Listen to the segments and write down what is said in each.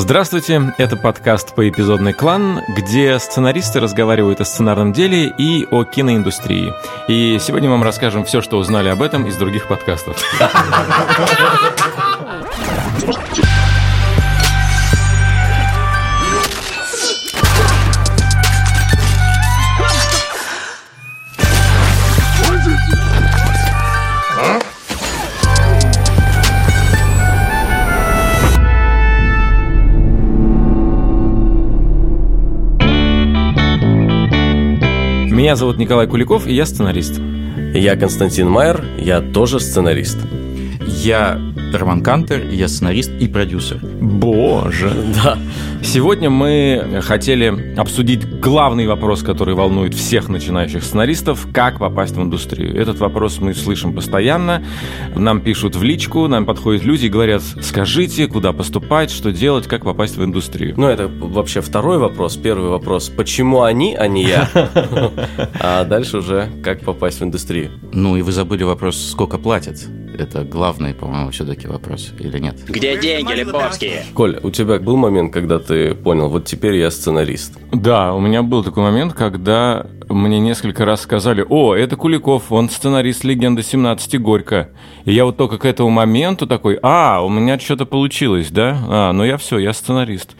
Здравствуйте, это подкаст «Поэпизодный клан», где сценаристы разговаривают о сценарном деле и о киноиндустрии. И сегодня мы вам расскажем все, что узнали об этом из других подкастов. Меня зовут Николай Куликов, и я сценарист. Я Константин Майер, я тоже сценарист. Я Роман Кантер, я сценарист и продюсер. Боже. Да. Сегодня мы хотели обсудить главный вопрос, который волнует всех начинающих сценаристов, как попасть в индустрию. Этот вопрос мы слышим постоянно. Нам пишут в личку, нам подходят люди и говорят, скажите, куда поступать, что делать, как попасть в индустрию. Ну, это вообще второй вопрос. Первый вопрос, почему они, а не я? А дальше уже, как попасть в индустрию. Ну и вы забыли вопрос, сколько платят. Это главный, по-моему, все-таки вопрос, или нет? Где деньги, Лебовские? Коль, у тебя был момент, когда ты понял, вот теперь я сценарист? Да, у меня был такой момент, когда мне несколько раз сказали, о, это Куликов, он сценарист «Легенды 17» Горько. И я вот только к этому моменту такой, а, у меня что-то получилось, да? А, ну я все, я сценарист.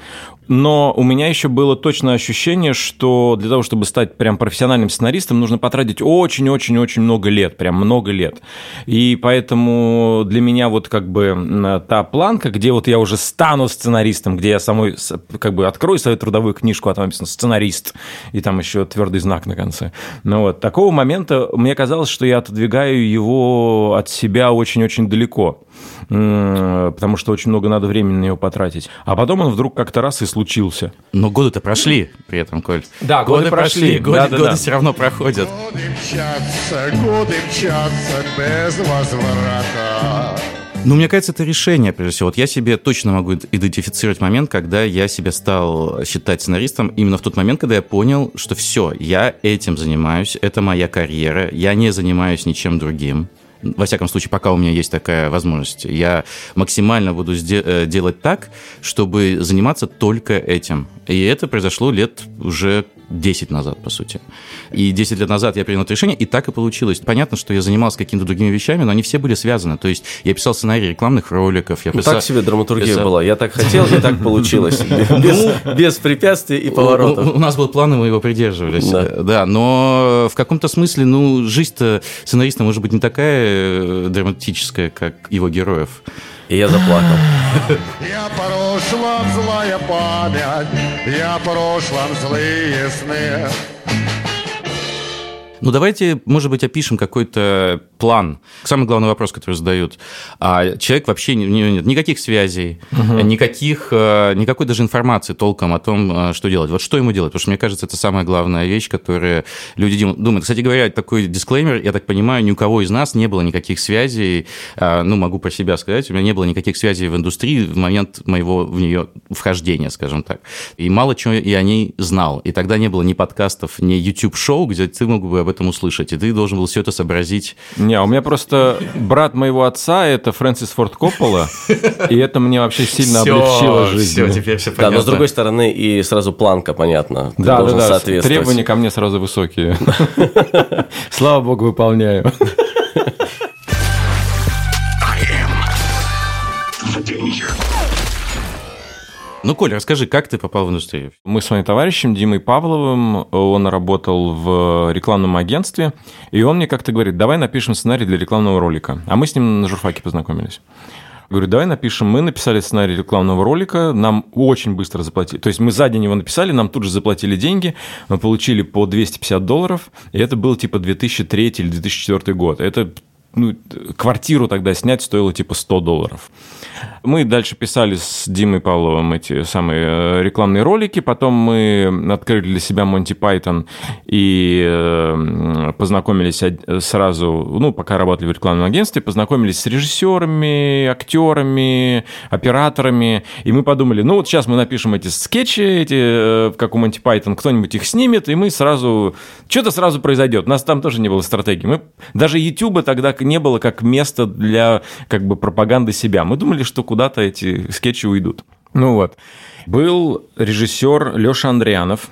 Но у меня еще было точное ощущение, что для того, чтобы стать прям профессиональным сценаристом, нужно потратить очень-очень-очень много лет, прям много лет. И поэтому для меня вот как бы та планка, где вот я уже стану сценаристом, где я самой как бы открою свою трудовую книжку, а там написано «сценарист», и там еще твердый знак на конце. Ну вот, такого момента мне казалось, что я отодвигаю его от себя очень-очень далеко потому что очень много надо времени на него потратить. А потом он вдруг как-то раз и случился. Но годы-то прошли при этом, Коль. Да, годы, годы прошли. Годы, да, да, годы да. все равно проходят. Годы мчатся, годы мчатся без возврата. Ну, мне кажется, это решение, прежде всего. Вот я себе точно могу идентифицировать момент, когда я себя стал считать сценаристом именно в тот момент, когда я понял, что все, я этим занимаюсь, это моя карьера, я не занимаюсь ничем другим во всяком случае, пока у меня есть такая возможность, я максимально буду э, делать так, чтобы заниматься только этим. И это произошло лет уже 10 назад, по сути. И 10 лет назад я принял это решение, и так и получилось. Понятно, что я занимался какими-то другими вещами, но они все были связаны. То есть я писал сценарий рекламных роликов. Я ну, писал... так себе драматургия писал... была. Я так хотел, и так получилось. Без препятствий и поворотов. У нас был план, и мы его придерживались. Да, но в каком-то смысле, ну, жизнь-то сценариста может быть не такая э, драматическая, как его героев. И я заплакал. Я прошлом злая память, я прошлом злые сны. Ну, давайте, может быть, опишем какой-то план. Самый главный вопрос, который задают. А человек вообще не, не, нет никаких связей, угу. никаких, э, никакой даже информации толком о том, э, что делать. Вот что ему делать? Потому что, мне кажется, это самая главная вещь, которую люди думают. Кстати говоря, такой дисклеймер, я так понимаю, ни у кого из нас не было никаких связей, э, ну, могу про себя сказать, у меня не было никаких связей в индустрии в момент моего в нее вхождения, скажем так. И мало чего я о ней знал. И тогда не было ни подкастов, ни YouTube-шоу, где ты мог бы об этом услышать, и ты должен был все это сообразить. Не, у меня просто брат моего отца это Фрэнсис Форд Коппола, и это мне вообще сильно все, облегчило жизнь. Все, теперь все понятно. Да, но с другой стороны и сразу планка, понятно. Ты да, да, да, требования ко мне сразу высокие. Слава богу, выполняю. Ну, Коля, расскажи, как ты попал в индустрию? Мы с моим товарищем Димой Павловым, он работал в рекламном агентстве, и он мне как-то говорит, давай напишем сценарий для рекламного ролика. А мы с ним на журфаке познакомились. Говорю, давай напишем. Мы написали сценарий рекламного ролика, нам очень быстро заплатили. То есть мы за день его написали, нам тут же заплатили деньги, мы получили по 250 долларов, и это был типа 2003 или 2004 год. Это ну, квартиру тогда снять стоило типа 100 долларов. Мы дальше писали с Димой Павловым эти самые э, рекламные ролики, потом мы открыли для себя Монти Пайтон и э, познакомились сразу, ну, пока работали в рекламном агентстве, познакомились с режиссерами, актерами, операторами, и мы подумали, ну, вот сейчас мы напишем эти скетчи, эти, э, как у Монти Пайтон, кто-нибудь их снимет, и мы сразу, что-то сразу произойдет. У нас там тоже не было стратегии. Мы, даже YouTube тогда не было как место для как бы пропаганды себя. Мы думали, что куда-то эти скетчи уйдут. Ну вот. Был режиссер Леша Андрианов,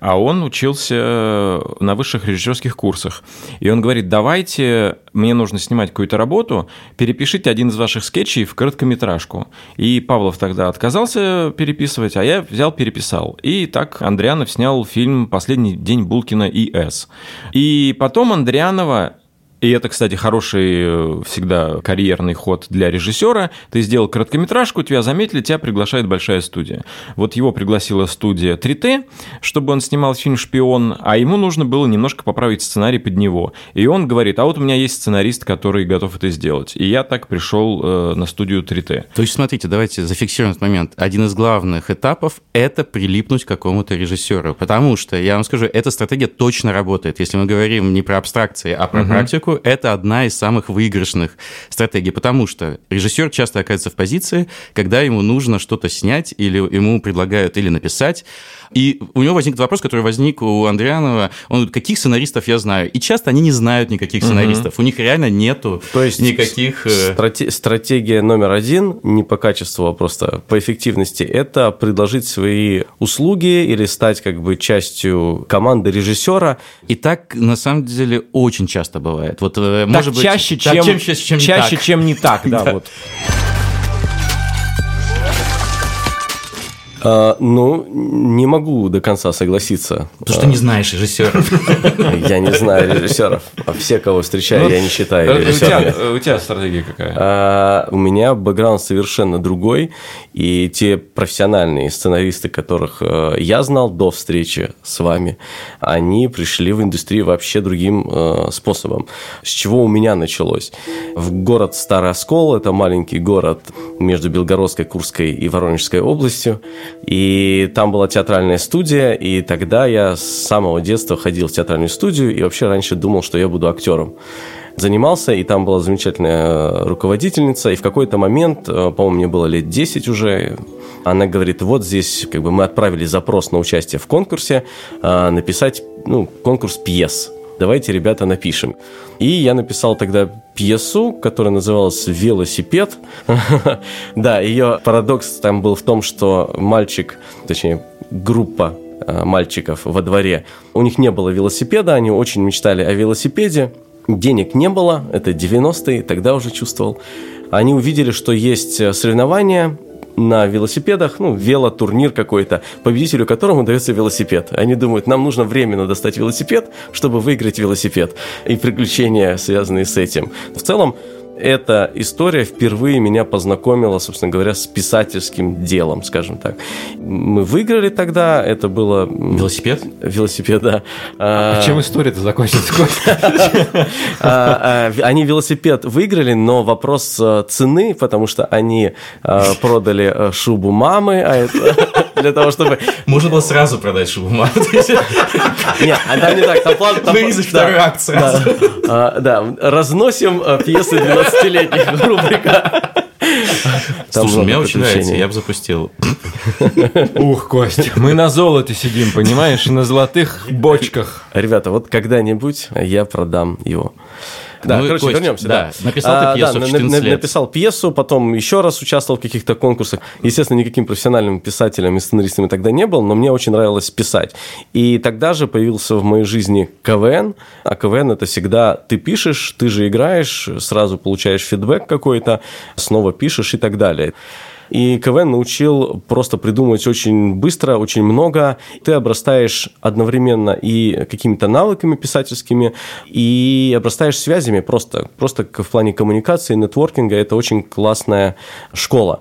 а он учился на высших режиссерских курсах. И он говорит, давайте, мне нужно снимать какую-то работу, перепишите один из ваших скетчей в короткометражку. И Павлов тогда отказался переписывать, а я взял, переписал. И так Андрианов снял фильм «Последний день Булкина и С». И потом Андрианова и это, кстати, хороший э, всегда карьерный ход для режиссера. Ты сделал короткометражку, тебя заметили, тебя приглашает большая студия. Вот его пригласила студия 3T, чтобы он снимал фильм «Шпион», а ему нужно было немножко поправить сценарий под него. И он говорит, а вот у меня есть сценарист, который готов это сделать. И я так пришел э, на студию 3T. То есть, смотрите, давайте зафиксируем этот момент. Один из главных этапов – это прилипнуть к какому-то режиссеру. Потому что, я вам скажу, эта стратегия точно работает. Если мы говорим не про абстракции, а про угу. практику, режиссерку это одна из самых выигрышных стратегий, потому что режиссер часто оказывается в позиции, когда ему нужно что-то снять или ему предлагают или написать, и у него возник вопрос, который возник у Андрианова. Он говорит, каких сценаристов я знаю? И часто они не знают никаких сценаристов. Угу. У них реально нету То есть никаких... Э, страте- стратегия номер один, не по качеству, а просто по эффективности, это предложить свои услуги или стать как бы частью команды режиссера. И так, на самом деле, очень часто бывает. Вот, э, так может быть, чаще, чем, так, чем, чем, чаще, не чем не так. Да, вот. А, ну, не могу до конца согласиться. Потому что ты не знаешь режиссеров. Я не знаю режиссеров. А все, кого встречаю, ну, я не считаю э, режиссерами. У тебя стратегия какая? А, у меня бэкграунд совершенно другой. И те профессиональные сценаристы, которых э, я знал до встречи с вами, они пришли в индустрию вообще другим э, способом. С чего у меня началось? В город Старый Оскол, это маленький город между Белгородской, Курской и Воронежской областью. И там была театральная студия, и тогда я с самого детства ходил в театральную студию и вообще раньше думал, что я буду актером. Занимался, и там была замечательная э, руководительница, и в какой-то момент, э, по-моему, мне было лет 10 уже, она говорит, вот здесь как бы мы отправили запрос на участие в конкурсе, э, написать ну, конкурс пьес давайте, ребята, напишем. И я написал тогда пьесу, которая называлась «Велосипед». Да, ее парадокс там был в том, что мальчик, точнее, группа э, мальчиков во дворе, у них не было велосипеда, они очень мечтали о велосипеде, денег не было, это 90-е, тогда уже чувствовал. Они увидели, что есть э, соревнования, на велосипедах, ну, велотурнир какой-то, победителю которому дается велосипед. Они думают, нам нужно временно достать велосипед, чтобы выиграть велосипед. И приключения, связанные с этим. В целом, эта история впервые меня познакомила, собственно говоря, с писательским делом, скажем так. Мы выиграли тогда, это было... Велосипед? Велосипед, да. А, а чем история-то закончится? А, а, они велосипед выиграли, но вопрос э, цены, потому что они э, продали э, шубу мамы, а это для того, чтобы... Можно было сразу продать шубу. Нет, а там не так, там план... Вырезать второй акт сразу. Да, разносим пьесы 12 20-летних рубрика. Там Слушай, мне очень нравится, я бы запустил. Ух, Костя, мы на золоте сидим, понимаешь, на золотых бочках. Ребята, вот когда-нибудь я продам его. Да, ну, короче, Кость, вернемся. Да. да. Написал а, ты пьесу да, в 14 лет. Написал пьесу, потом еще раз участвовал в каких-то конкурсах. Естественно, никаким профессиональным писателем и сценаристом тогда не был, но мне очень нравилось писать. И тогда же появился в моей жизни КВН. А КВН это всегда ты пишешь, ты же играешь, сразу получаешь фидбэк какой-то, снова пишешь и так далее. И КВН научил просто придумывать очень быстро, очень много. Ты обрастаешь одновременно и какими-то навыками писательскими, и обрастаешь связями просто. Просто в плане коммуникации, нетворкинга это очень классная школа.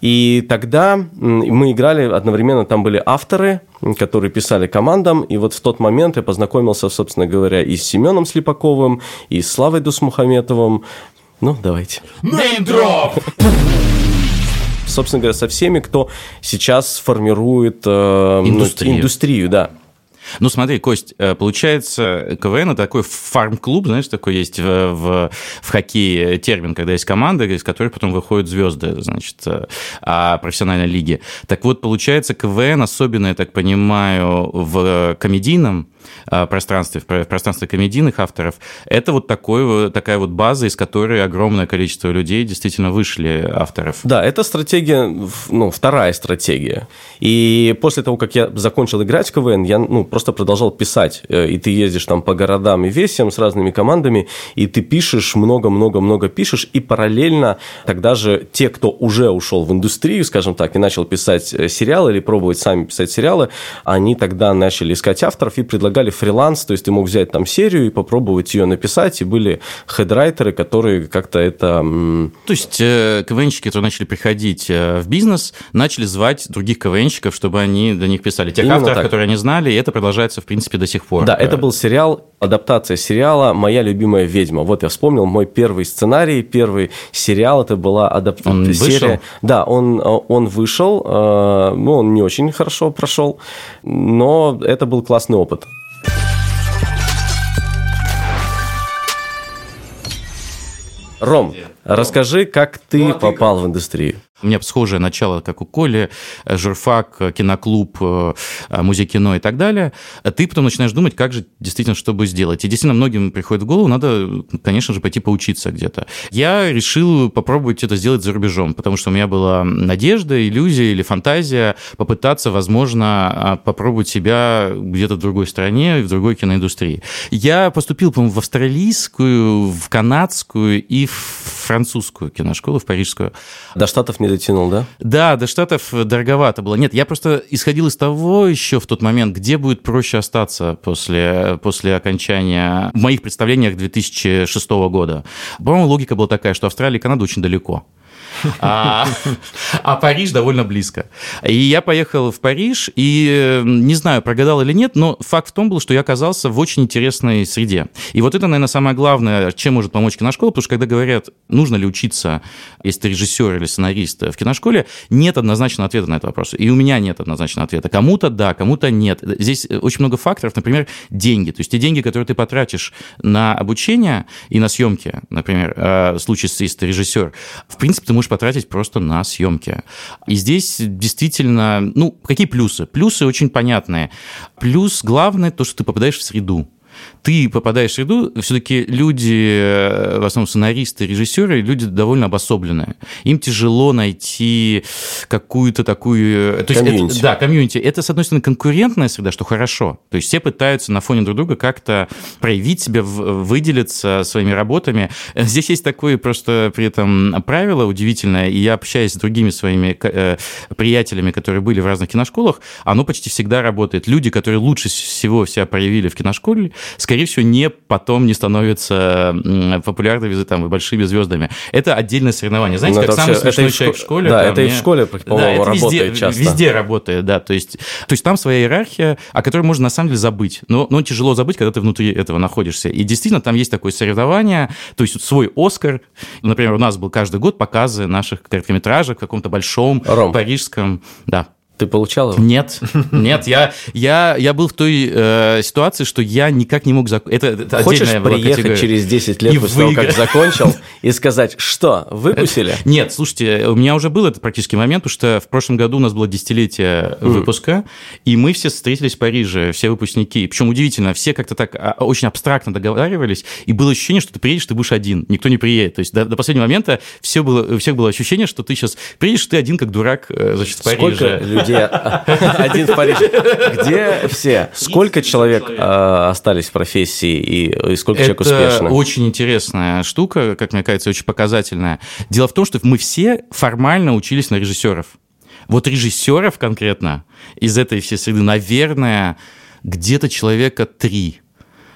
И тогда мы играли одновременно, там были авторы, которые писали командам, и вот в тот момент я познакомился, собственно говоря, и с Семеном Слепаковым, и с Славой Дусмухаметовым. Ну, давайте. Name drop! Собственно говоря, со всеми, кто сейчас формирует э, ну, индустрию. Индустрию, да. Ну, смотри, Кость, э, получается, КВН – это такой фарм-клуб, знаешь, такой есть в, в, в хоккее термин, когда есть команда, из которой потом выходят звезды, значит, э, а профессиональной лиги. Так вот, получается, КВН, особенно, я так понимаю, в комедийном пространстве, в пространстве комедийных авторов, это вот такой, такая вот база, из которой огромное количество людей действительно вышли авторов. Да, это стратегия, ну, вторая стратегия. И после того, как я закончил играть в КВН, я ну, просто продолжал писать. Э, и ты ездишь там по городам и весям с разными командами, и ты пишешь много-много-много пишешь, и параллельно тогда же те, кто уже ушел в индустрию, скажем так, и начал писать э, сериалы или пробовать сами писать сериалы, они тогда начали искать авторов и предлагали фриланс, то есть ты мог взять там серию и попробовать ее написать, и были хедрайтеры, которые как-то это... То есть э, КВНщики, которые начали приходить в бизнес, начали звать других КВНщиков, чтобы они для них писали. Тех Именно авторов, так. которые они знали, и это продолжается, в принципе, до сих пор. Да, это был сериал, адаптация сериала «Моя любимая ведьма». Вот я вспомнил мой первый сценарий, первый сериал, это была адаптация. Он серия. Вышел? Да, он, он вышел, э, ну, он не очень хорошо прошел, но это был классный опыт. Ром, расскажи, как ты попал в индустрию. У меня схожее начало, как у Коли, э, журфак, э, киноклуб, э, музей кино и так далее. А ты потом начинаешь думать, как же действительно, чтобы сделать. И действительно, многим приходит в голову, надо, конечно же, пойти поучиться где-то. Я решил попробовать это сделать за рубежом, потому что у меня была надежда, иллюзия или фантазия попытаться, возможно, а, попробовать себя где-то в другой стране, в другой киноиндустрии. Я поступил, по-моему, в австралийскую, в канадскую и в французскую киношколу, в парижскую. До Штатов не дотянул, да? Да, до Штатов дороговато было. Нет, я просто исходил из того еще в тот момент, где будет проще остаться после, после окончания, в моих представлениях 2006 года. По-моему, логика была такая, что Австралия и Канада очень далеко а, а Париж довольно близко. И я поехал в Париж, и э, не знаю, прогадал или нет, но факт в том был, что я оказался в очень интересной среде. И вот это, наверное, самое главное, чем может помочь киношкола, потому что когда говорят, нужно ли учиться, если ты режиссер или сценарист в киношколе, нет однозначного ответа на этот вопрос. И у меня нет однозначного ответа. Кому-то да, кому-то нет. Здесь очень много факторов, например, деньги. То есть те деньги, которые ты потратишь на обучение и на съемки, например, э, в случае, если ты режиссер, в принципе, ты можешь потратить просто на съемки. И здесь действительно, ну, какие плюсы? Плюсы очень понятные. Плюс главное то, что ты попадаешь в среду ты попадаешь в среду, все-таки люди, э, в основном сценаристы, режиссеры, люди довольно обособленные. Им тяжело найти какую-то такую... То есть комьюнити. Это, да, комьюнити. Это, с одной стороны, конкурентная среда, что хорошо. То есть все пытаются на фоне друг друга как-то проявить себя, выделиться своими работами. Здесь есть такое просто при этом правило удивительное, и я общаюсь с другими своими э, приятелями, которые были в разных киношколах, оно почти всегда работает. Люди, которые лучше всего себя проявили в киношколе, скорее всего, не потом не становятся популярными там, большими звездами. Это отдельное соревнование. Знаете, ну, как самый смешной человек в школе. Да, это и в школе, по-моему, да, работает везде, часто. Везде работает, да. То есть, то есть там своя иерархия, о которой можно на самом деле забыть. Но, но тяжело забыть, когда ты внутри этого находишься. И действительно, там есть такое соревнование, то есть свой Оскар. Например, у нас был каждый год показы наших короткометражек в каком-то большом Ром. парижском... Да. Ты получал его? Нет, нет, я, я, я был в той э, ситуации, что я никак не мог закончить. Это, это Хочешь приехать категория. через 10 лет и после выигр... того, как закончил, и сказать, что, выкусили? Нет, слушайте, у меня уже был этот практический момент, потому что в прошлом году у нас было десятилетие mm. выпуска, и мы все встретились в Париже, все выпускники. Причем удивительно, все как-то так а, очень абстрактно договаривались, и было ощущение, что ты приедешь, ты будешь один, никто не приедет. То есть до, до последнего момента все было, у всех было ощущение, что ты сейчас приедешь, ты один как дурак, э, значит, в Париже. Сколько где один в Париже. Где все? Сколько человек э, остались в профессии и, и сколько человек успешно? Это очень интересная штука, как мне кажется, очень показательная. Дело в том, что мы все формально учились на режиссеров. Вот режиссеров конкретно из этой всей среды, наверное, где-то человека три.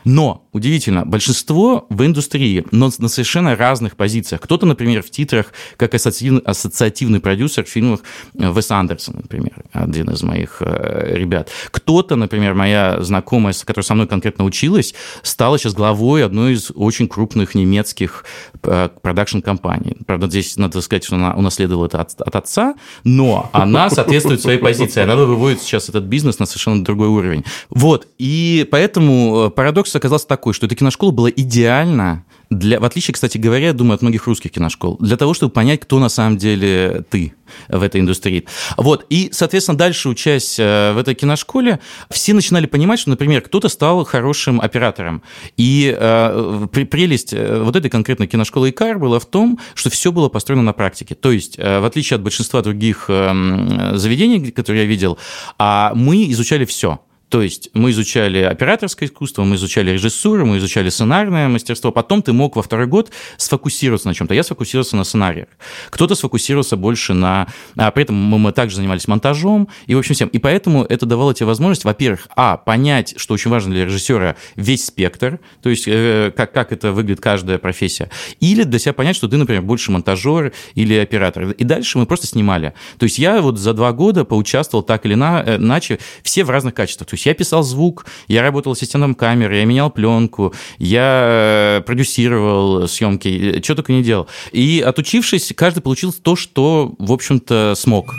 Но удивительно, большинство в индустрии, но на совершенно разных позициях. Кто-то, например, в титрах, как ассоциативный, ассоциативный продюсер в фильмах э, Вес Андерсон, например, один из моих э, ребят. Кто-то, например, моя знакомая, которая со мной конкретно училась, стала сейчас главой одной из очень крупных немецких э, продакшн-компаний. Правда, здесь надо сказать, что она унаследовала это от, от отца, но она соответствует своей позиции. Она выводит сейчас этот бизнес на совершенно другой уровень. Вот, и поэтому парадокс ситуация оказалась такой, что эта киношкола была идеальна для, в отличие, кстати говоря, думаю, от многих русских киношкол, для того, чтобы понять, кто на самом деле ты в этой индустрии. Вот, и, соответственно, дальше, учась э, в этой киношколе, все начинали понимать, что, например, кто-то стал хорошим оператором. И э, прелесть э, вот этой конкретной киношколы ИКАР была в том, что все было построено на практике. То есть, э, в отличие от большинства других э, заведений, которые я видел, а мы изучали все. То есть мы изучали операторское искусство, мы изучали режиссуру, мы изучали сценарное мастерство. Потом ты мог во второй год сфокусироваться на чем-то. Я сфокусировался на сценариях. Кто-то сфокусировался больше на... А при этом мы, мы также занимались монтажом и, в общем, всем. И поэтому это давало тебе возможность, во-первых, а, понять, что очень важно для режиссера, весь спектр, то есть э, как, как это выглядит каждая профессия. Или для себя понять, что ты, например, больше монтажер или оператор. И дальше мы просто снимали. То есть я вот за два года поучаствовал так или э, иначе, все в разных качествах есть я писал звук, я работал ассистентом камеры, я менял пленку, я э, продюсировал съемки, что только не делал. И отучившись, каждый получил то, что, в общем-то, смог.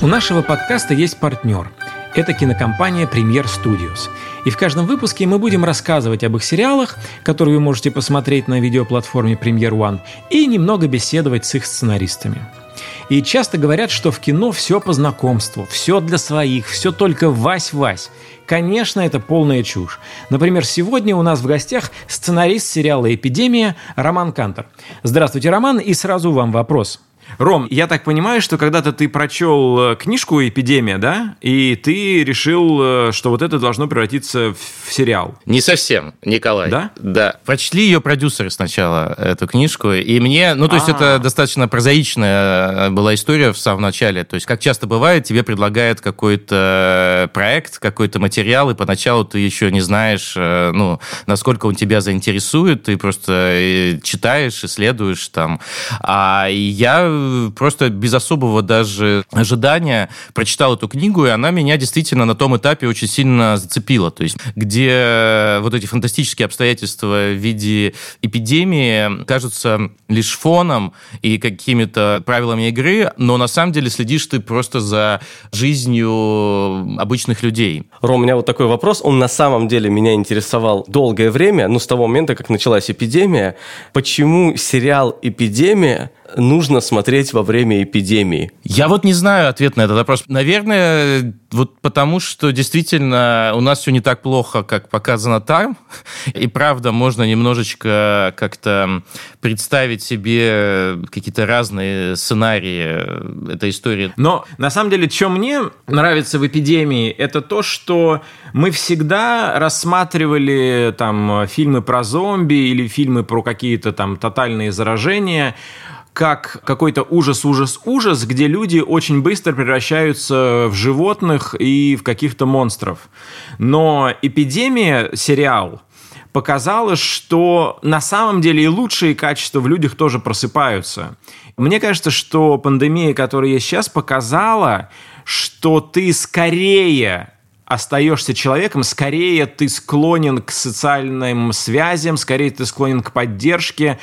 У нашего подкаста есть партнер. Это кинокомпания Premier Studios. И в каждом выпуске мы будем рассказывать об их сериалах, которые вы можете посмотреть на видеоплатформе Premier One, и немного беседовать с их сценаристами. И часто говорят, что в кино все по знакомству, все для своих, все только вась-вась. Конечно, это полная чушь. Например, сегодня у нас в гостях сценарист сериала «Эпидемия» Роман Кантор. Здравствуйте, Роман, и сразу вам вопрос – Ром, я так понимаю, что когда-то ты прочел э, книжку «Эпидемия», да? И ты решил, э, что вот это должно превратиться в сериал. Не совсем, Николай. Да? Да. Прочли ее продюсеры сначала, эту книжку. И мне, ну, то есть А-а-а. это достаточно прозаичная э, была история в самом начале. То есть, как часто бывает, тебе предлагают какой-то проект, какой-то материал, и поначалу ты еще не знаешь, ну, насколько он тебя заинтересует, ты просто читаешь, исследуешь там. А просто без особого даже ожидания прочитал эту книгу, и она меня действительно на том этапе очень сильно зацепила. То есть, где вот эти фантастические обстоятельства в виде эпидемии кажутся лишь фоном и какими-то правилами игры, но на самом деле следишь ты просто за жизнью обычных людей. Ром, у меня вот такой вопрос. Он на самом деле меня интересовал долгое время, ну, с того момента, как началась эпидемия. Почему сериал «Эпидемия» нужно смотреть во время эпидемии? Я вот не знаю ответ на этот вопрос. Наверное, вот потому что действительно у нас все не так плохо, как показано там. И правда, можно немножечко как-то представить себе какие-то разные сценарии этой истории. Но на самом деле, что мне нравится в эпидемии, это то, что мы всегда рассматривали там фильмы про зомби или фильмы про какие-то там тотальные заражения как какой-то ужас-ужас-ужас, где люди очень быстро превращаются в животных и в каких-то монстров. Но «Эпидемия» сериал показала, что на самом деле и лучшие качества в людях тоже просыпаются. Мне кажется, что пандемия, которая есть сейчас, показала, что ты скорее остаешься человеком, скорее ты склонен к социальным связям, скорее ты склонен к поддержке.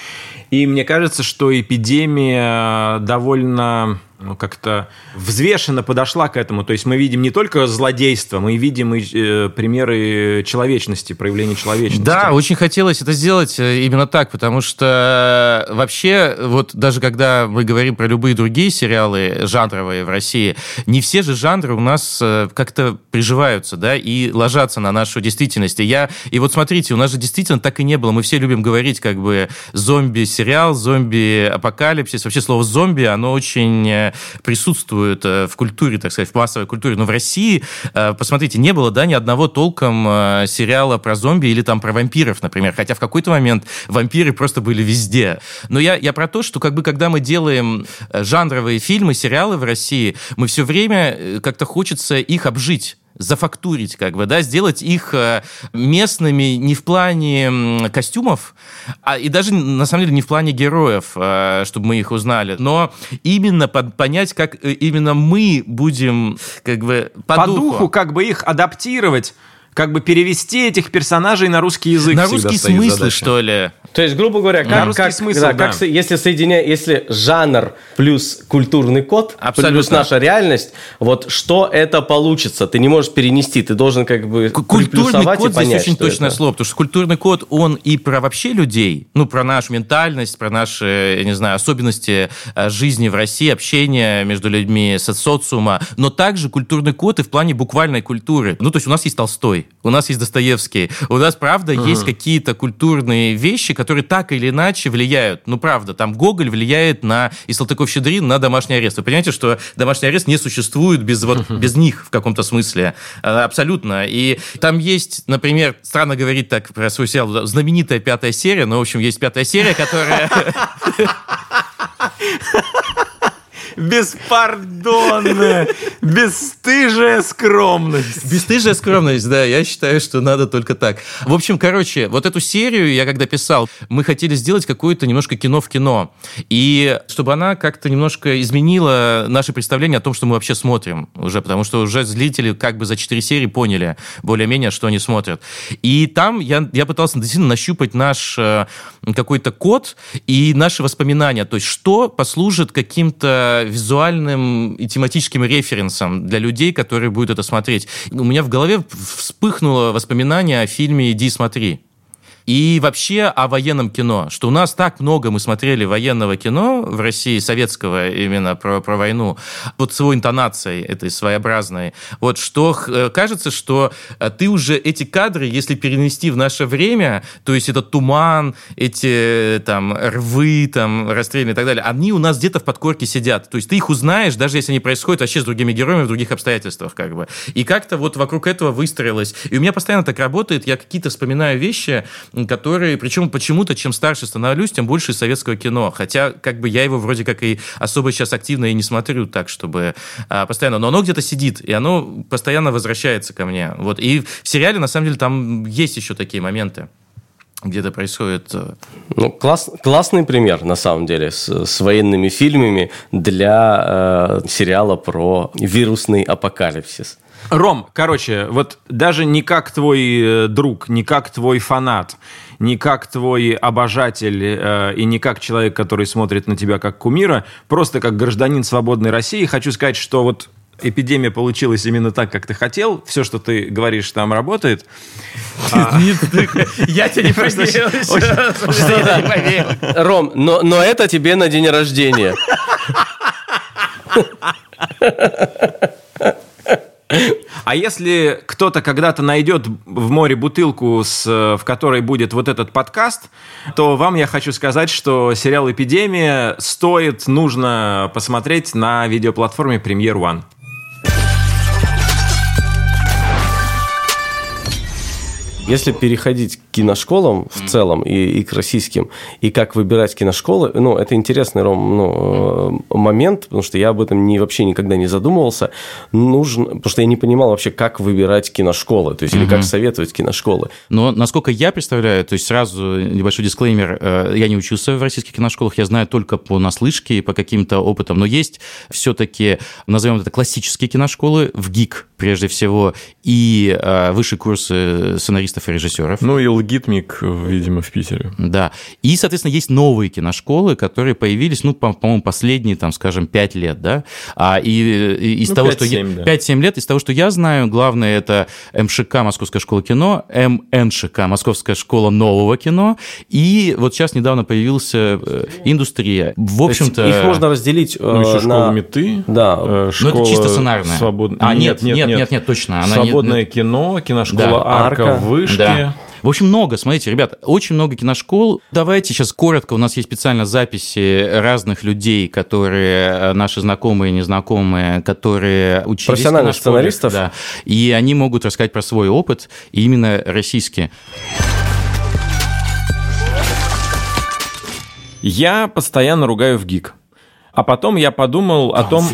И мне кажется, что эпидемия довольно ну, как-то взвешенно подошла к этому. То есть мы видим не только злодейство, мы видим и э, примеры человечности, проявления человечности. Да, очень хотелось это сделать э, именно так, потому что э, вообще, вот даже когда мы говорим про любые другие сериалы жанровые в России, не все же жанры у нас э, как-то приживаются, да, и ложатся на нашу действительность. И я, и вот смотрите, у нас же действительно так и не было. Мы все любим говорить как бы зомби-сериал, зомби-апокалипсис. Вообще слово зомби, оно очень присутствуют э, в культуре, так сказать, в массовой культуре. Но в России, э, посмотрите, не было, да, ни одного толком э, сериала про зомби или там про вампиров, например. Хотя в какой-то момент вампиры просто были везде. Но я, я про то, что как бы когда мы делаем жанровые фильмы, сериалы в России, мы все время как-то хочется их обжить зафактурить, как бы, да, сделать их э, местными не в плане костюмов, а и даже, на самом деле, не в плане героев, э, чтобы мы их узнали, но именно под, понять, как э, именно мы будем, как бы, по, по духу. духу, как бы их адаптировать как бы перевести этих персонажей на русский язык. На стоит смыслы, задача. что ли? То есть, грубо говоря, На как, русский как- смысл, да, да. как если соединяя, если жанр плюс культурный код, Абсолютно. плюс наша реальность, вот что это получится? Ты не можешь перенести, ты должен как бы Культурный приплюсовать и код здесь понять, очень точное это. слово, потому что культурный код, он и про вообще людей, ну, про нашу ментальность, про наши, я не знаю, особенности э, жизни в России, общения между людьми, со- социума, но также культурный код и в плане буквальной культуры. Ну, то есть у нас есть Толстой, у нас есть Достоевский, у нас, правда, есть какие-то культурные вещи, которые так или иначе влияют. Ну, правда, там Гоголь влияет на, и Салтыков-Щедрин на домашний арест. Вы понимаете, что домашний арест не существует без, вот, без них в каком-то смысле. Э, Абсолютно. И там есть, например, странно говорить так про свой сериал, знаменитая пятая серия, но, в общем, есть пятая серия, которая... Беспардонная, бесстыжая скромность. Бесстыжая скромность, да, я считаю, что надо только так. В общем, короче, вот эту серию я когда писал, мы хотели сделать какое-то немножко кино в кино. И чтобы она как-то немножко изменила наше представление о том, что мы вообще смотрим уже, потому что уже зрители как бы за четыре серии поняли более-менее, что они смотрят. И там я, я пытался действительно нащупать наш э, какой-то код и наши воспоминания, то есть что послужит каким-то визуальным и тематическим референсом для людей, которые будут это смотреть. У меня в голове вспыхнуло воспоминание о фильме «Иди смотри». И вообще о военном кино, что у нас так много мы смотрели военного кино в России, советского именно про, про войну, вот с его интонацией этой своеобразной, вот что э, кажется, что э, ты уже эти кадры, если перенести в наше время, то есть этот туман, эти э, там рвы, там расстрельные и так далее, они у нас где-то в подкорке сидят. То есть ты их узнаешь, даже если они происходят вообще с другими героями в других обстоятельствах, как бы. И как-то вот вокруг этого выстроилось. И у меня постоянно так работает, я какие-то вспоминаю вещи, которые, причем почему-то, чем старше становлюсь, тем больше советского кино. Хотя, как бы, я его вроде как и особо сейчас активно и не смотрю так, чтобы а, постоянно. Но оно где-то сидит, и оно постоянно возвращается ко мне. Вот. И в сериале, на самом деле, там есть еще такие моменты где это происходит. э, Ну, класс, классный пример, на самом деле, с, с военными фильмами для э, сериала про вирусный апокалипсис. Ром, короче, вот даже не как твой э, друг, не как твой фанат, не как твой обожатель э, и не как человек, который смотрит на тебя как кумира, просто как гражданин свободной России, хочу сказать, что вот эпидемия получилась именно так, как ты хотел. Все, что ты говоришь, там работает. Я тебе не поверил. Ром, но, но это тебе на день рождения. А если кто-то когда-то найдет в море бутылку, с, э, в которой будет вот этот подкаст, то вам я хочу сказать, что сериал «Эпидемия» стоит, нужно посмотреть на видеоплатформе Premiere One. Если переходить к киношколам в целом и, и к российским, и как выбирать киношколы, ну, это интересный, Ром, ну, э, момент, потому что я об этом не, вообще никогда не задумывался. Нужно, потому что я не понимал вообще, как выбирать киношколы, то есть, или как советовать киношколы. Но, насколько я представляю, то есть сразу небольшой дисклеймер, э, я не учился в российских киношколах, я знаю только по наслышке и по каким-то опытам, но есть все-таки, назовем это, классические киношколы, в ГИК прежде всего, и э, высшие курсы сценаристов и режиссеров. Ну и Лгитмик, видимо, в Питере. Да. И, соответственно, есть новые киношколы, которые появились, ну, по- по-моему, последние, там, скажем, 5 лет, да? А, и, и из Ну, того, что я... 5-7, да. 5-7 лет, из того, что я знаю, главное, это МШК, Московская школа кино, МНШК, Московская школа нового кино, и вот сейчас недавно появился э, индустрия. В общем-то... Их можно разделить Ну, еще э, школа на... меты. Да. э, Ну, это школа чисто сценарная. свобод- А, нет, нет, нет, нет, точно. Она не- Свободное кино, киношкола Да, Арка, Арка. в Вышке. Да. В общем, много, смотрите, ребят, очень много киношкол. Давайте сейчас коротко, у нас есть специально записи разных людей, которые э, наши знакомые, незнакомые, которые учились Профессиональных сценаристов? Да. И они могут рассказать про свой опыт, и именно российские. Я постоянно ругаю в ГИК. А потом я подумал о том...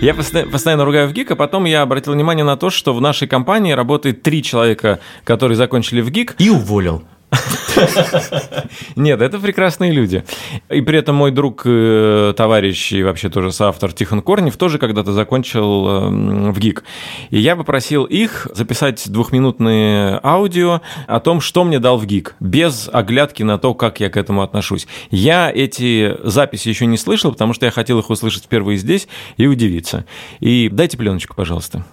Я посто- постоянно ругаю в ГИК, а потом я обратил внимание на то, что в нашей компании работает три человека, которые закончили в ГИК, И уволил. Нет, это прекрасные люди. И при этом мой друг, э, товарищ и вообще тоже соавтор Тихон Корнев тоже когда-то закончил э, в ГИК. И я попросил их записать двухминутные аудио о том, что мне дал в ГИК, без оглядки на то, как я к этому отношусь. Я эти записи еще не слышал, потому что я хотел их услышать впервые здесь и удивиться. И дайте пленочку, пожалуйста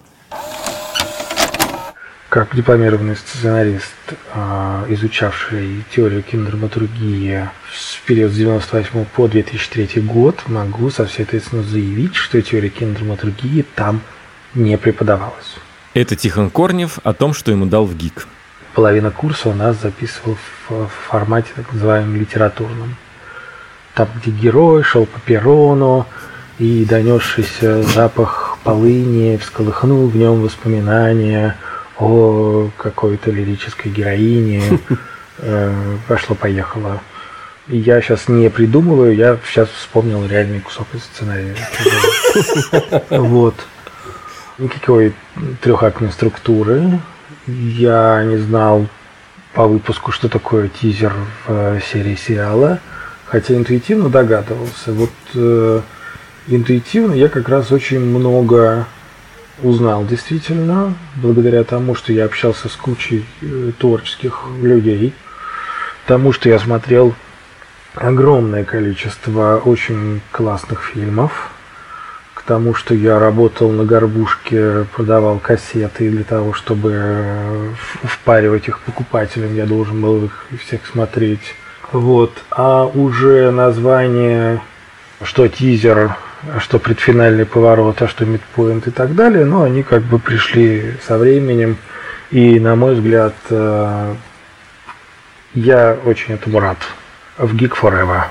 как дипломированный сценарист, а, изучавший теорию кинодраматургии в период с 98 по 2003 год, могу со всей ответственностью заявить, что теория кинодраматургии там не преподавалась. Это Тихон Корнев о том, что ему дал в ГИК. Половина курса у нас записывал в формате так называемом литературном. Там, где герой шел по перрону, и донесшийся запах полыни всколыхнул в нем воспоминания – о какой-то лирической героине. Э, Пошло-поехало. Я сейчас не придумываю, я сейчас вспомнил реальный кусок из сценария. Вот. Никакой трехактной структуры. Я не знал по выпуску, что такое тизер в э, серии сериала, хотя интуитивно догадывался. Вот э, интуитивно я как раз очень много узнал действительно, благодаря тому, что я общался с кучей э, творческих людей, тому, что я смотрел огромное количество очень классных фильмов, к тому, что я работал на горбушке, продавал кассеты, для того, чтобы э, впаривать их покупателям, я должен был их всех смотреть. Вот. А уже название, что тизер что предфинальный поворот, а что мидпоинт и так далее, но они как бы пришли со временем, и, на мой взгляд, э, я очень этому рад. В Geek Forever.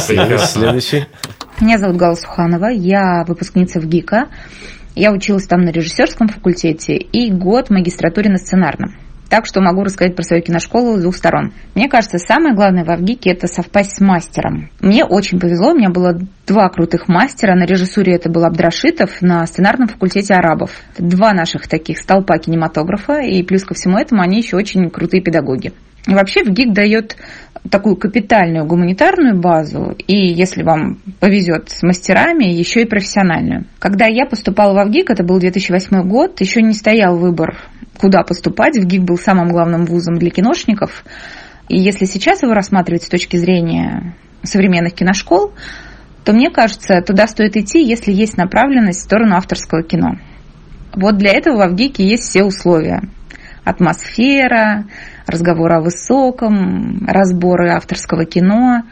Следующий. Меня зовут Гала Суханова, я выпускница в ГИКа. Я училась там на режиссерском факультете и год в магистратуре на сценарном. Так что могу рассказать про свою киношколу с двух сторон. Мне кажется, самое главное в Авгике – это совпасть с мастером. Мне очень повезло, у меня было два крутых мастера. На режиссуре это был Абдрашитов, на сценарном факультете арабов. Два наших таких столпа кинематографа, и плюс ко всему этому они еще очень крутые педагоги. И вообще в ГИК дает такую капитальную гуманитарную базу, и если вам повезет с мастерами, еще и профессиональную. Когда я поступала в ВГИК, это был 2008 год, еще не стоял выбор куда поступать. В ГИК был самым главным вузом для киношников. И если сейчас его рассматривать с точки зрения современных киношкол, то мне кажется, туда стоит идти, если есть направленность в сторону авторского кино. Вот для этого в ВГИКе есть все условия. Атмосфера, разговоры о высоком, разборы авторского кино,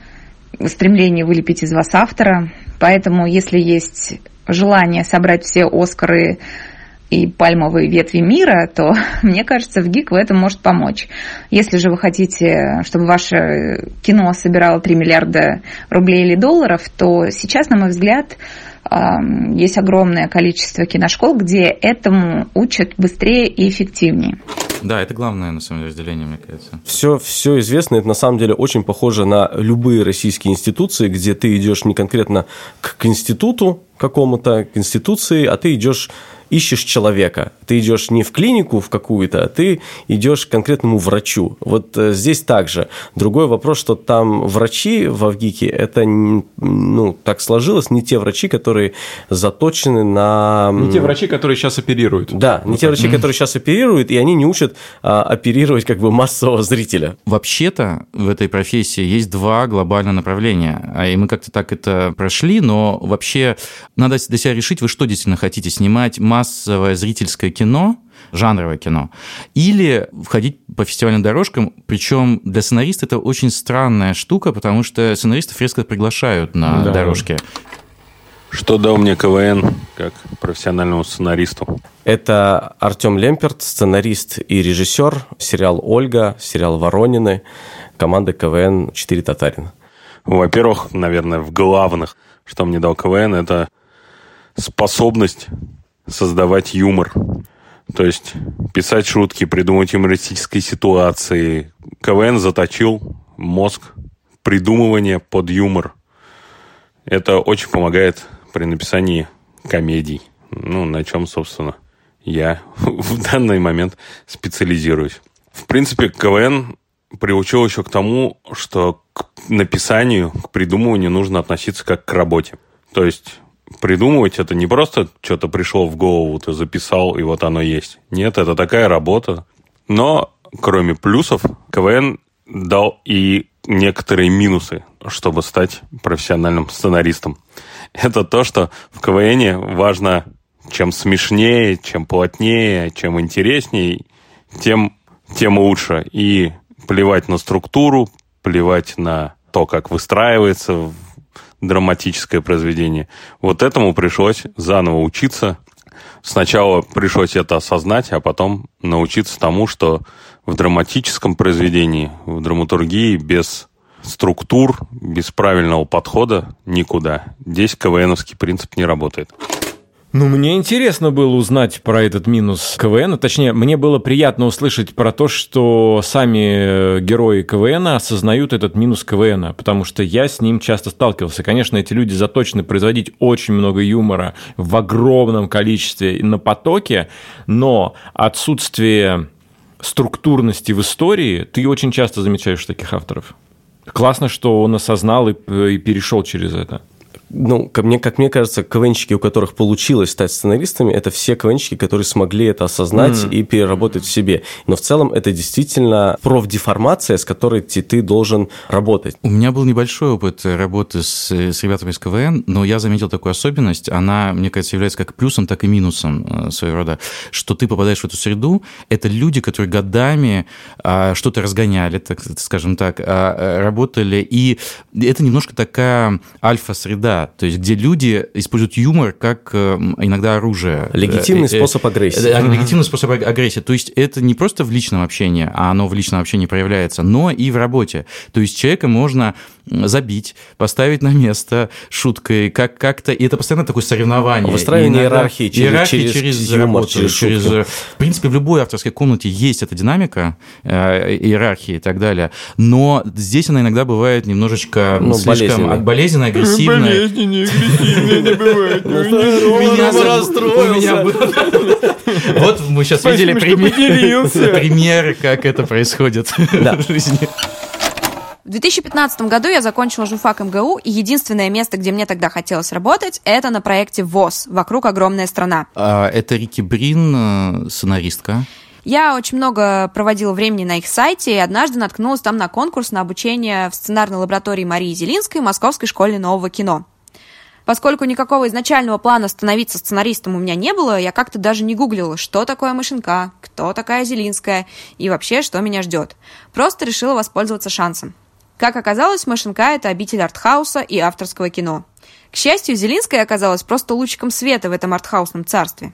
стремление вылепить из вас автора. Поэтому, если есть желание собрать все Оскары и пальмовые ветви мира, то, мне кажется, в ГИК в этом может помочь. Если же вы хотите, чтобы ваше кино собирало 3 миллиарда рублей или долларов, то сейчас, на мой взгляд, есть огромное количество киношкол, где этому учат быстрее и эффективнее. Да, это главное, на самом деле, разделение, мне кажется. Все, все известно, это на самом деле очень похоже на любые российские институции, где ты идешь не конкретно к институту какому-то, к институции, а ты идешь ищешь человека. Ты идешь не в клинику в какую-то, а ты идешь к конкретному врачу. Вот э, здесь также. Другой вопрос, что там врачи в Авгике, это ну, так сложилось, не те врачи, которые заточены на... Не те врачи, которые сейчас оперируют. Да, не вот те так. врачи, которые сейчас оперируют, и они не учат а, оперировать как бы массового зрителя. Вообще-то в этой профессии есть два глобальных направления, а, и мы как-то так это прошли, но вообще надо для себя решить, вы что действительно хотите снимать, массовое зрительское кино, жанровое кино, или входить по фестивальным дорожкам, причем для сценариста это очень странная штука, потому что сценаристов резко приглашают на да. дорожки. Что дал мне КВН как профессиональному сценаристу? Это Артем Лемперт, сценарист и режиссер, сериал «Ольга», сериал «Воронины», команда КВН «Четыре татарина». Во-первых, наверное, в главных, что мне дал КВН, это способность создавать юмор. То есть писать шутки, придумывать юмористические ситуации. КВН заточил мозг придумывания под юмор. Это очень помогает при написании комедий. Ну, на чем, собственно, я в данный момент специализируюсь. В принципе, КВН приучил еще к тому, что к написанию, к придумыванию нужно относиться как к работе. То есть придумывать это не просто что-то пришло в голову, ты записал, и вот оно есть. Нет, это такая работа. Но кроме плюсов, КВН дал и некоторые минусы, чтобы стать профессиональным сценаристом. Это то, что в КВН важно чем смешнее, чем плотнее, чем интереснее, тем, тем лучше. И плевать на структуру, плевать на то, как выстраивается драматическое произведение. Вот этому пришлось заново учиться. Сначала пришлось это осознать, а потом научиться тому, что в драматическом произведении, в драматургии без структур, без правильного подхода никуда. Здесь КВНовский принцип не работает. Ну, мне интересно было узнать про этот минус КВН. Точнее, мне было приятно услышать про то, что сами герои КВН осознают этот минус КВН, потому что я с ним часто сталкивался. Конечно, эти люди заточены производить очень много юмора в огромном количестве на потоке, но отсутствие структурности в истории ты очень часто замечаешь таких авторов. Классно, что он осознал и, и перешел через это ну, как мне, как мне кажется, КВНщики, у которых получилось стать сценаристами, это все КВНщики, которые смогли это осознать mm. и переработать в себе. Но в целом это действительно профдеформация, с которой ты, ты должен работать. У меня был небольшой опыт работы с, с ребятами из КВН, но я заметил такую особенность, она, мне кажется, является как плюсом, так и минусом э, своего рода, что ты попадаешь в эту среду, это люди, которые годами а, что-то разгоняли, так скажем так, а, работали, и это немножко такая альфа-среда, то есть где люди используют юмор как э, иногда оружие. Легитимный э, э, способ агрессии. Легитимный способ агрессии. То есть это не просто в личном общении, а оно в личном общении проявляется, но и в работе. То есть человека можно забить, поставить на место шуткой, как- как-то... И это постоянно такое соревнование. Выстраивание иерархии через, иерархии через, через юмор, работу, через, через В принципе, в любой авторской комнате есть эта динамика, э, иерархии и так далее. Но здесь она иногда бывает немножечко ну, слишком болезненная, агрессивная. Болезненная, агрессивная не бывает. Меня расстроился. Вот мы сейчас видели примеры, как это происходит в жизни. В 2015 году я закончила журфак МГУ, и единственное место, где мне тогда хотелось работать, это на проекте ВОЗ «Вокруг огромная страна». А, это Рики Брин, э, сценаристка. Я очень много проводила времени на их сайте, и однажды наткнулась там на конкурс на обучение в сценарной лаборатории Марии Зелинской Московской школе нового кино. Поскольку никакого изначального плана становиться сценаристом у меня не было, я как-то даже не гуглила, что такое Машинка, кто такая Зелинская и вообще, что меня ждет. Просто решила воспользоваться шансом. Как оказалось, Машинка – это обитель артхауса и авторского кино. К счастью, Зелинская оказалась просто лучиком света в этом артхаусном царстве.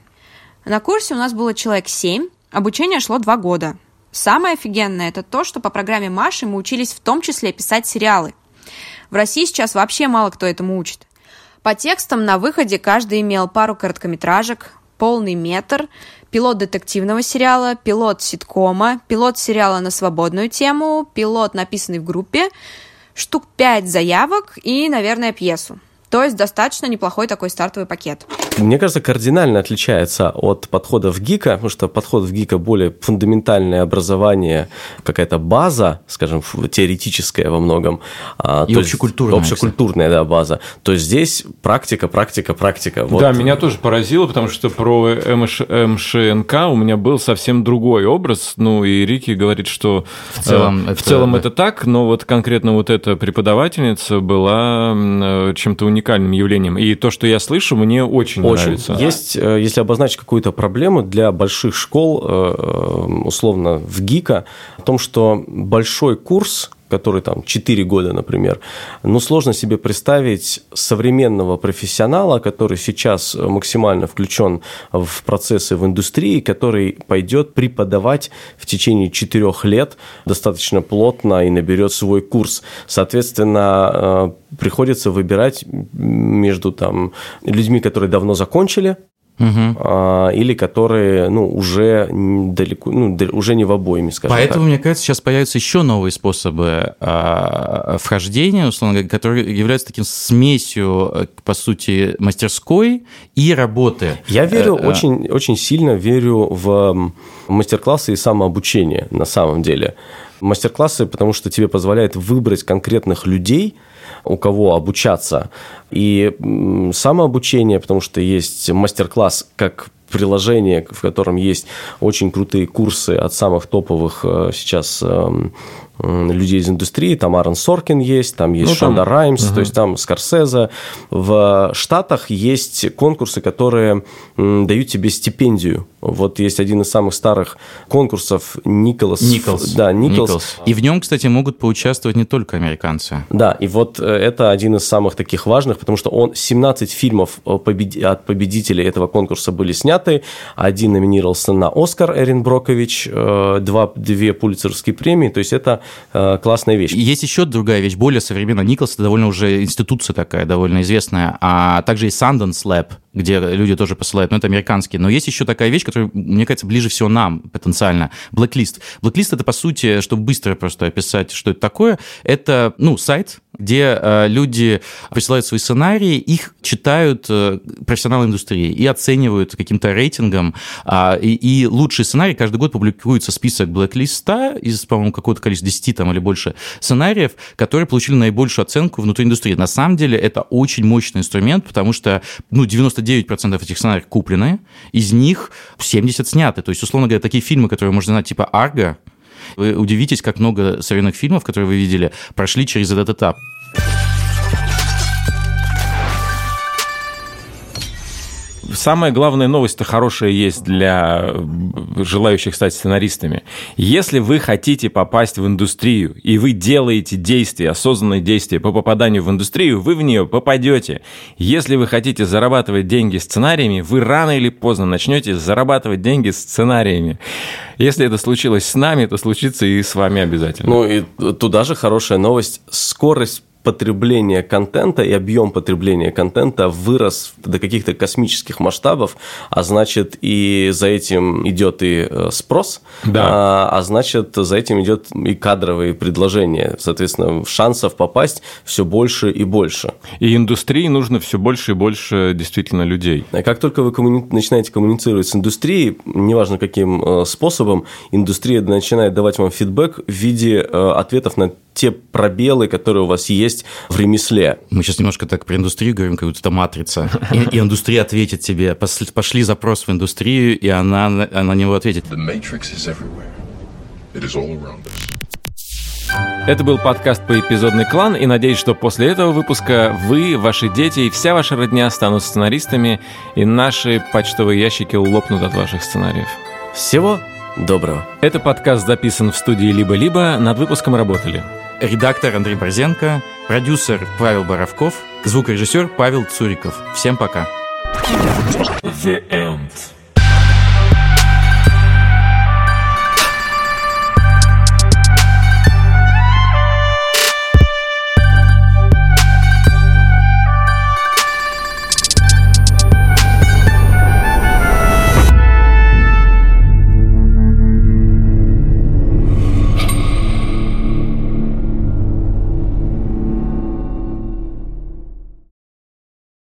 На курсе у нас было человек семь, обучение шло два года. Самое офигенное – это то, что по программе Маши мы учились в том числе писать сериалы. В России сейчас вообще мало кто этому учит. По текстам на выходе каждый имел пару короткометражек, полный метр, пилот детективного сериала, пилот ситкома, пилот сериала на свободную тему, пилот, написанный в группе, штук пять заявок и, наверное, пьесу. То есть достаточно неплохой такой стартовый пакет. Мне кажется, кардинально отличается от подхода в ГИКа, потому что подход в ГИКа более фундаментальное образование, какая-то база, скажем, теоретическая во многом. А, И общекультурная. Общекультурная, да, база. То есть здесь практика, практика, практика. Вот. Да, меня тоже поразило, потому что про МШ, МШНК у меня был совсем другой образ. Ну, и Рики говорит, что в целом, э, это, в целом да. это так, но вот конкретно вот эта преподавательница была э, чем-то уникальным уникальным явлением. И то, что я слышу, мне очень, очень. нравится. Есть, э, если обозначить какую-то проблему для больших школ, э, э, условно, в ГИКа, о том, что большой курс который там 4 года, например, ну, сложно себе представить современного профессионала, который сейчас максимально включен в процессы в индустрии, который пойдет преподавать в течение 4 лет достаточно плотно и наберет свой курс. Соответственно, э, приходится выбирать между там, людьми, которые давно закончили, а, или которые ну, уже далеко, ну, уже не в обойме, скажем Поэтому, так. мне кажется, сейчас появятся еще новые способы а, вхождения, условно говоря, которые являются таким смесью, э, по сути, мастерской и работы. Я верю, э, очень, очень сильно верю в мастер-классы и самообучение на самом деле. Мастер-классы, потому что тебе позволяет выбрать конкретных людей – у кого обучаться. И самообучение, потому что есть мастер-класс как приложение, в котором есть очень крутые курсы от самых топовых э, сейчас эм, людей из индустрии, там Аарон Соркин есть, там есть ну, Шонда там... Раймс, угу. то есть там Скорсезе. В Штатах есть конкурсы, которые дают тебе стипендию. Вот есть один из самых старых конкурсов Николас. Николс. Да, Николс. Николс. И в нем, кстати, могут поучаствовать не только американцы. Да, и вот э, это один из самых таких важных, потому что он 17 фильмов э, от победителей этого конкурса были сняты. Один номинировался на Оскар Эрин Брокович, э, два, две пулицерские премии. То есть это классная вещь. Есть еще другая вещь, более современная. Николс – это довольно уже институция такая, довольно известная. А также и Sundance Lab, где люди тоже посылают, но это американские. Но есть еще такая вещь, которая, мне кажется, ближе всего нам потенциально. Blacklist. Blacklist – это, по сути, чтобы быстро просто описать, что это такое, это, ну, сайт, где э, люди присылают свои сценарии, их читают э, профессионалы индустрии и оценивают каким-то рейтингом. Э, и, и лучший сценарий каждый год публикуется список блэк-листа из, по-моему, какого-то количества 10 там, или больше сценариев, которые получили наибольшую оценку внутри индустрии. На самом деле это очень мощный инструмент, потому что ну, 99% этих сценариев куплены, из них 70 сняты. То есть, условно говоря, такие фильмы, которые можно знать, типа «Арго», вы удивитесь, как много современных фильмов, которые вы видели, прошли через этот этап. Самая главная новость-то хорошая есть для э, желающих стать сценаристами. Если вы хотите попасть в индустрию, и вы делаете действия, осознанные действия по попаданию в индустрию, вы в нее попадете. Если вы хотите зарабатывать деньги сценариями, вы рано или поздно начнете зарабатывать деньги сценариями. Если это случилось с нами, то случится и с вами обязательно. Ну и туда же хорошая новость. Скорость потребление контента и объем потребления контента вырос до каких-то космических масштабов, а значит и за этим идет и э, спрос, да. а, а значит за этим идет и кадровые предложения. Соответственно, шансов попасть все больше и больше. И индустрии нужно все больше и больше действительно людей. Как только вы коммуни... начинаете коммуницировать с индустрией, неважно каким э, способом, индустрия начинает давать вам фидбэк в виде э, ответов на те пробелы, которые у вас есть в ремесле. Мы сейчас немножко так про индустрию говорим, как будто это матрица. И, и индустрия ответит тебе. Пошли запрос в индустрию, и она, она на него ответит. Это был подкаст по эпизодный клан, и надеюсь, что после этого выпуска вы, ваши дети и вся ваша родня станут сценаристами, и наши почтовые ящики лопнут от ваших сценариев. Всего доброго. Это подкаст записан в студии «Либо-либо». Над выпуском работали редактор Андрей Борзенко, продюсер Павел Боровков, звукорежиссер Павел Цуриков. Всем пока. The End.